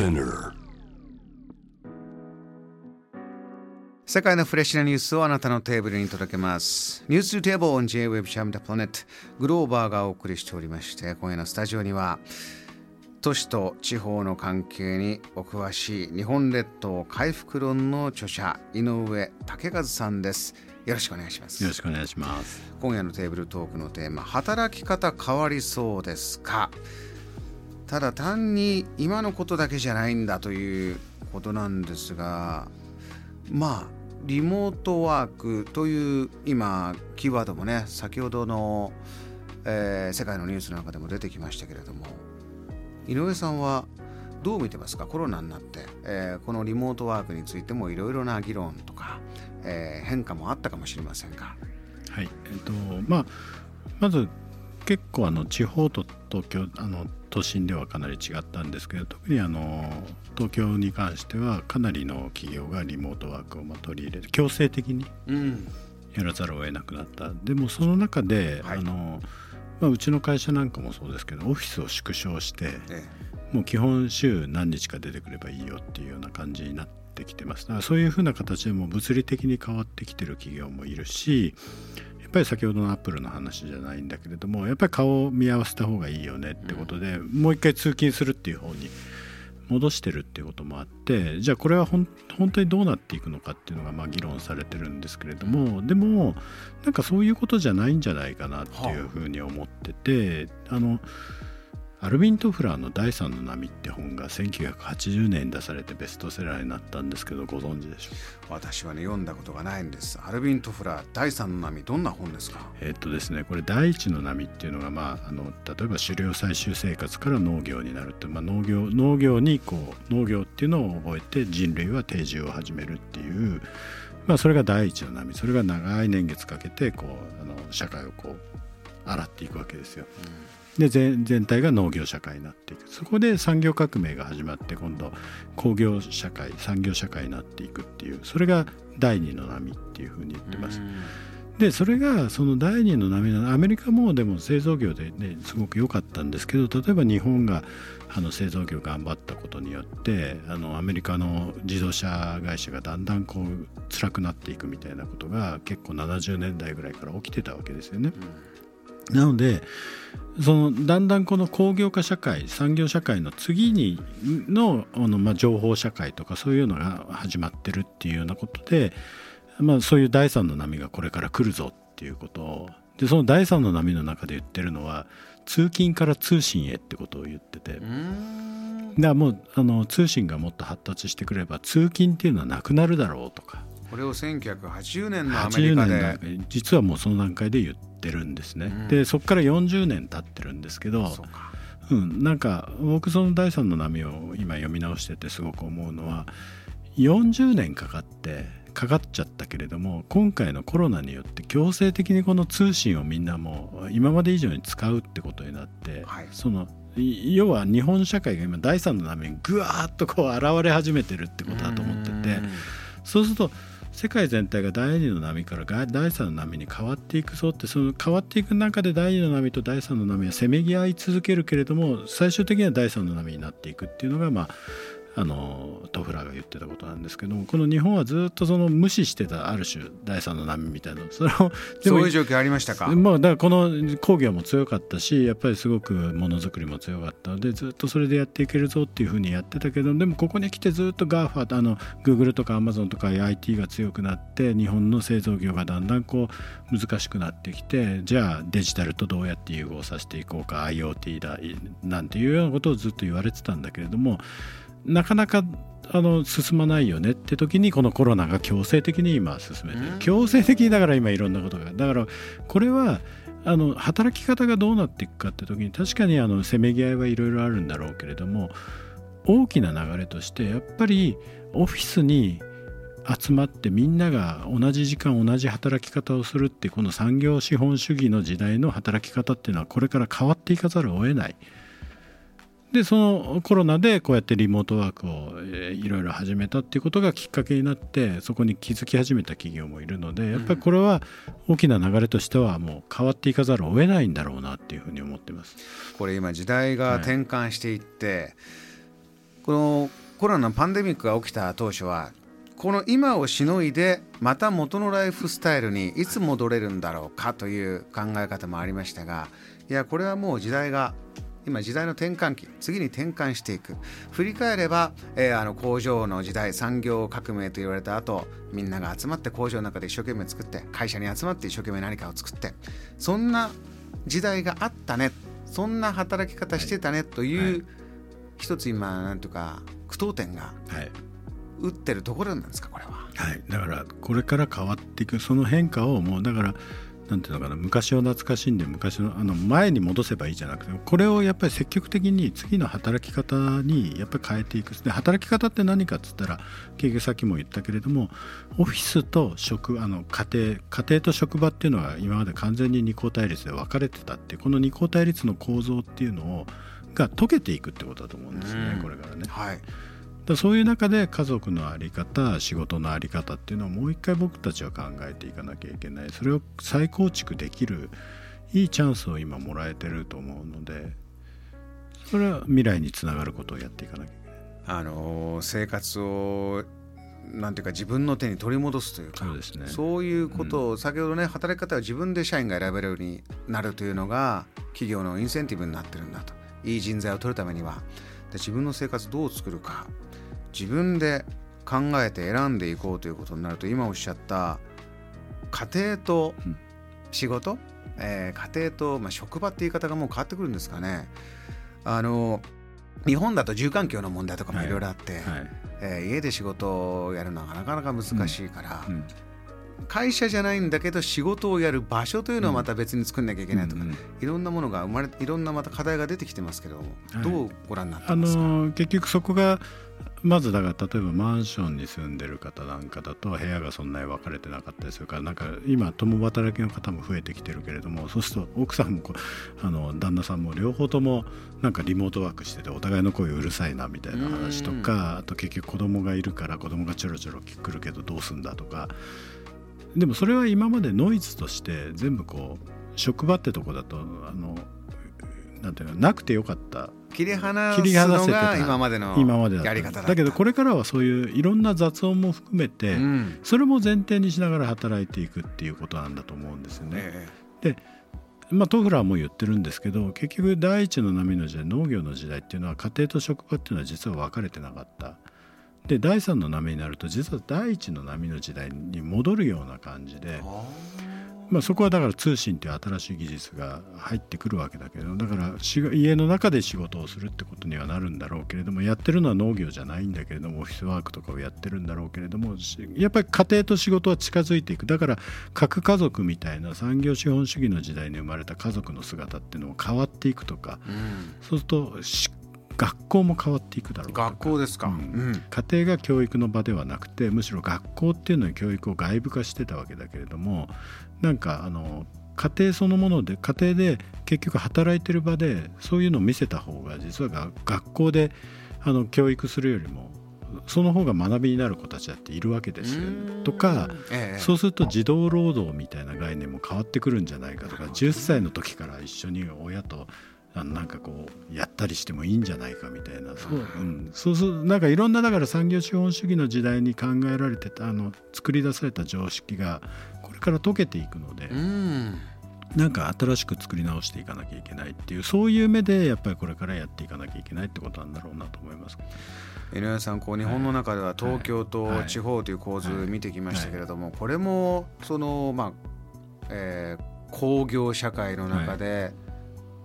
Spinner 世界のフレッシュなニュースをあなたのテーブルに届けます。ニューステーブル on J-Web シャムダプラネットグローバーがお送りしておりまして、今夜のスタジオには都市と地方の関係にお詳しい日本列島回復論の著者井上武和さんです。よろしくお願いします。よろしくお願いします。今夜のテーブルトークのテーマ働き方変わりそうですか？ただ単に今のことだけじゃないんだということなんですがまあリモートワークという今キーワードもね先ほどの、えー世界のニュースの中でも出てきましたけれども井上さんはどう見てますか？コロナになって、えーこのリモートワークについてもいろいろな議論とか、えー変化もあったかもしれませんがはい。えっとまあまず結構あの地方と東京あの都心ではかなり違ったんですけど特にあの東京に関してはかなりの企業がリモートワークをまあ取り入れて強制的にうん。やらざるを得なくなった。でもその中で、はい。あのまあ、うちの会社なんかもそうですけどオフィスを縮小してえもう基本週何日か出てくればいいよっていうような感じになってきてます。だからそういうふうな形でもう物理的に変わってきてる企業もいるしやっぱり先ほどのアップルの話じゃないんだけれどもやっぱり顔を見合わせた方がいいよねってことで、もう一回通勤するっていう方に戻してるっていうこともあってじゃあこれは本当にどうなっていくのかっていうのがまあ議論されてるんですけれどもでもなんかそういうことじゃないんじゃないかなっていうふうに思ってて、あのアルビン・トフラーの「第三の波」って本が1980年に出されてベストセラーになったんですけどご存知でしょうか？私はね読んだことがないんです。アルビン・トフラー第三の波どんな本ですか？えっとですねこれ第一の波っていうのが、まあ、あの例えば狩猟採集生活から農業になるって、まあ、農業農業にこう農業っていうのを覚えて人類は定住を始めるっていう、まあ、それが第一の波。それが長い年月かけてこうあの社会をこう洗っていくわけですよ。で全全体が農業社会になっていくそこで産業革命が始まって今度工業社会産業社会になっていくっていうそれが第二の波っていうふうに言ってます。でそれがその第二の波なのアメリカもでも製造業でねすごく良かったんですけど例えば日本があの製造業頑張ったことによってあのアメリカの自動車会社がだんだんこう辛くなっていくみたいなことが結構70年代ぐらいから起きてたわけですよね。なのでそのだんだんこの工業化社会産業社会の次にのあの、まあ、情報社会とかそういうのが始まってるっていうようなことで、まあ、そういう第三の波がこれから来るぞっていうこと。をでその第三の波の中で言ってるのは通勤から通信へってことを言ってて。うん。だからもうあの通信がもっと発達してくれば通勤っていうのはなくなるだろうとか。これを1980年のアメ80リカ年でだ実はもうその段階で言ってるんですね、うん。でそこから40年経ってるんですけどそうか。うん、なんか僕その第三の波を今読み直しててすごく思うのは40年かかってかかっちゃったけれども今回のコロナによって強制的にこの通信をみんなもう今まで以上に使うってことになって、はい。そのい要は日本社会が今第三の波にぐわーっとこう現れ始めてるってことだと思っててうん。そうすると世界全体が第二の波から第三の波に変わっていくぞってその変わっていく中で第二の波と第三の波はせめぎ合い続けるけれども最終的には第三の波になっていくっていうのがまああのトフラーが言ってたことなんですけどもこの日本はずっとその無視してたある種第三の波みたいなそれをでもそういう状況ありましたか？まあだからこの工業も強かったしやっぱりすごくものづくりも強かった。のでずっとそれでやっていけるぞっていうふうにやってたけどでもここに来てずっと GAFA あの Google とか Amazon とか IT が強くなって日本の製造業がだんだんこう難しくなってきてじゃあデジタルとどうやって融合させていこうか IoT だなんていうようなことをずっと言われてたんだけれどもなかなかあの進まないよねって時にこのコロナが強制的に今進めてうん。る強制的にだから今いろんなことが。だからこれはあの働き方がどうなっていくかって時に確かにあのせめぎ合いはいろいろあるんだろうけれども大きな流れとしてやっぱりオフィスに集まってみんなが同じ時間同じ働き方をするってこの産業資本主義の時代の働き方っていうのはこれから変わっていかざるを得ない。でそのコロナでこうやってリモートワークをえーいろいろ始めたっていうことがきっかけになってそこに気づき始めた企業もいるのでやっぱりこれは大きな流れとしてはもう変わっていかざるを得ないんだろうなっていうふうに思ってます。これ今時代が転換していって、このコロナのパンデミックが起きた当初はこの今をしのいでまた元のライフスタイルにいつ戻れるんだろうかという考え方もありましたがいやこれはもう時代が今時代の転換期次に転換していく。振り返れば、えー、あの工場の時代産業革命と言われた後みんなが集まって工場の中で一生懸命作って会社に集まって一生懸命何かを作ってそんな時代があったねそんな働き方してたねという、はい、一つ今なんというか句読点が打ってるところなんですかこれは。はい、だからこれから変わっていくその変化をもうだからなんていうのかな。昔を懐かしんで昔のあの前に戻せばいいじゃなくてこれをやっぱり積極的に次の働き方にやっぱり変えていくで働き方って何かっつったら結局さっきも言ったけれどもオフィスと職あの家庭家庭と職場っていうのは今まで完全に二項対立で分かれてたってこの二項対立の構造っていうのをが解けていくってことだと思うんですね、これからね。はいだそういう中で家族の在り方仕事の在り方っていうのをもう一回僕たちは考えていかなきゃいけない。それを再構築できるいいチャンスを今もらえてると思うのでそれは未来につながることをやっていかなきゃいけない。あの生活をなんていうか自分の手に取り戻すというかそうです、ね、そういうことを、うん、先ほどね働き方は自分で社員が選べるようになるというのが企業のインセンティブになってるんだと。いい人材を取るためには。で自分の生活どう作るか自分で考えて選んでいこうということになると今おっしゃった家庭と仕事、うん、えー、家庭と、まあ、職場って言い方がもう変わってくるんですかね。あの日本だと住環境の問題とかもい。ろいろあって、はいはい、えー、家で仕事をやるのはなかなか難しいから、うん。うん、会社じゃないんだけど仕事をやる場所というのをまた別に作んなきゃいけないとか、うん、いろんなものが生まれいろんなまた課題が出てきてますけども、はい、どうご覧になってますか、あのー、結局そこがまずだから例えばマンションに住んでる方なんかだと部屋がそんなに分かれてなかったりするからなんか今共働きの方も増えてきてるけれどもそうすると奥さんもあの旦那さんも両方ともなんかリモートワークしててお互いの声うるさいなみたいな話とかあと結局子供がいるから子供がちょろちょろ来るけどどうすんだとかでもそれは今までノイズとして全部こう職場ってとこだとあのなんていうのなくてよかった。切り離すのが今までのやり方だだけどこれからはそういういろんな雑音も含めて、うん、それも前提にしながら働いていくっていうことなんだと思うんですよね。え。でまあ、トフラーも言ってるんですけど結局第一の波の時代農業の時代っていうのは家庭と職場っていうのは実は分かれてなかった。で第三の波になると実は第一の波の時代に戻るような感じで。まあ、そこはだから通信という新しい技術が入ってくるわけだけどだから家の中で仕事をするってことにはなるんだろうけれどもやってるのは農業じゃないんだけれどもオフィスワークとかをやってるんだろうけれどもやっぱり家庭と仕事は近づいていくだから核家族みたいな産業資本主義の時代に生まれた家族の姿っていうのも変わっていくとか、うん、そうすると学校も変わっていくだろう学校ですか、うん、家庭が教育の場ではなくてむしろ学校っていうのは教育を外部化してたわけだけれどもなんかあの家庭そのもので家庭で結局働いてる場でそういうのを見せた方が実は学校であの教育するよりもその方が学びになる子たちだっているわけです。とか、ええ、そうすると児童労働みたいな概念も変わってくるんじゃないかとか10歳の時から一緒に親とあのなんかこうやったりしてもいいんじゃないかみたいな。そう,、うん、そうそうなんかいろんなだから産業資本主義の時代に考えられてたあの作り出された常識がこれから解けていくので。うん。なんか新しく作り直していかなきゃいけないっていうそういう目でやっぱりこれからやっていかなきゃいけないってことなんだろうなと思います。井上さんこう日本の中では東京と地方という構図見てきましたけれどもこれもそのまあ、えー、工業社会の中で、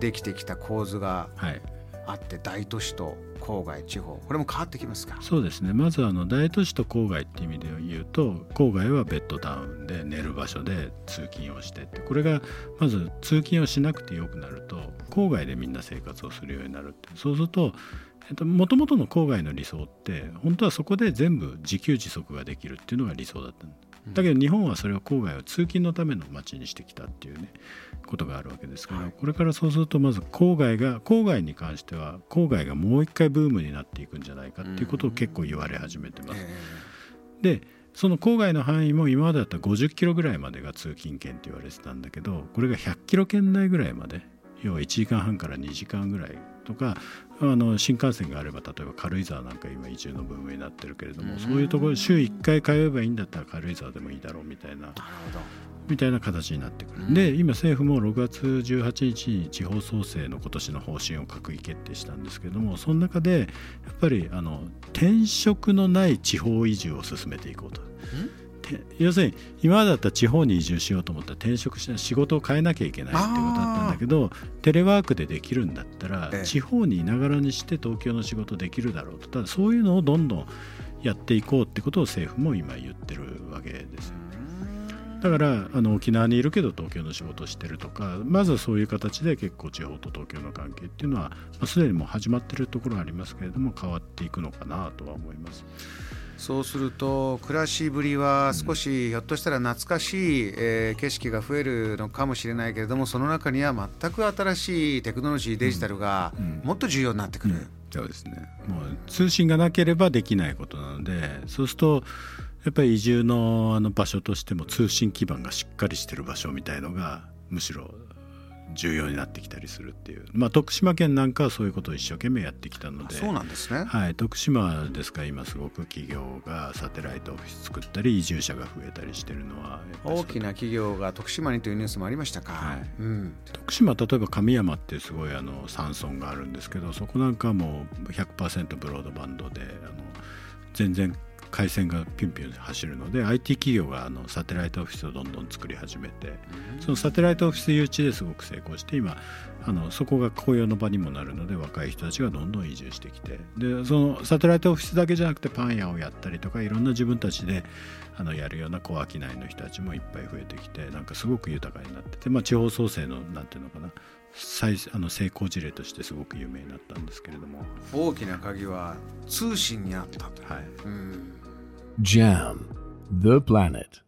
できてきた構図があって、はい、大都市と郊外地方。これも変わってきますか？そうですね。まずあの大都市と郊外っていう意味で言うと郊外はベッドタウンで寝る場所で通勤をしてって。これがまず通勤をしなくてよくなると郊外でみんな生活をするようになるって。そうするともともとの郊外の理想って本当はそこで全部自給自足ができるっていうのが理想だっただけど日本はそれを郊外を通勤のための街にしてきたっていうねことがあるわけですから、これからそうするとまず郊外が郊外に関しては郊外がもう一回ブームになっていくんじゃないかっていうことを結構言われ始めてます。でその郊外の範囲も今までだったら50キロぐらいまでが通勤圏って言われてたんだけどこれが100キロ圏内ぐらいまで要は1時間半から2時間ぐらいとかあの新幹線があれば例えば軽井沢なんか今移住のブームになってるけれども、そういうところ週1回通えばいいんだったら軽井沢でもいいだろうみたいなみたいな形になってくる、で今政府も6月18日に地方創生の今年の方針を閣議決定したんですけれどもその中でやっぱりあの転職のない地方移住を進めていこうと。要するに今までだったら地方に移住しようと思ったら転職し仕事を変えなきゃいけないっていうことだったんだけどテレワークでできるんだったら、地方にいながらにして東京の仕事できるだろうとただそういうのをどんどんやっていこうってことを政府も今言ってるわけですよね。だからあの沖縄にいるけど東京の仕事をしてるとかまずそういう形で結構地方と東京の関係っていうのは、まあ、すでにもう始まってるところはありますけれども変わっていくのかなとは思います。そうすると暮らしぶりは少しひょっとしたら懐かしい、えー、景色が増えるのかもしれないけれどもその中には全く新しいテクノロジーデジタルがもっと重要になってくる、うんうん、そうですね。もう通信がなければできないことなのでそうするとやっぱり移住のあの場所としても通信基盤がしっかりしてる場所みたいのがむしろ重要になってきたりするっていう、まあ、徳島県なんかはそういうことを一生懸命やってきたので。そうなんですね、はい、徳島ですから今すごく企業がサテライトオフィス作ったり移住者が増えたりしてるのは大きな企業が徳島にというニュースもありましたか、はい。うん、徳島例えば神山ってすごいあの山村があるんですけどそこなんかも100%ブロードバンドであの全然回線がピュンピュン走るので IT 企業があのサテライトオフィスをどんどん作り始めてそのサテライトオフィス誘致ですごく成功して今あのそこが雇用の場にもなるので若い人たちがどんどん移住してきてでそのサテライトオフィスだけじゃなくてパン屋をやったりとかいろんな自分たちであのやるような小商いの人たちもいっぱい増えてきてなんかすごく豊かになってて、まあ、地方創生のなんていうのかな最あの成功事例としてすごく有名になったんですけれども。大きな鍵は通信にあったと、はい、うん Jam, the planet.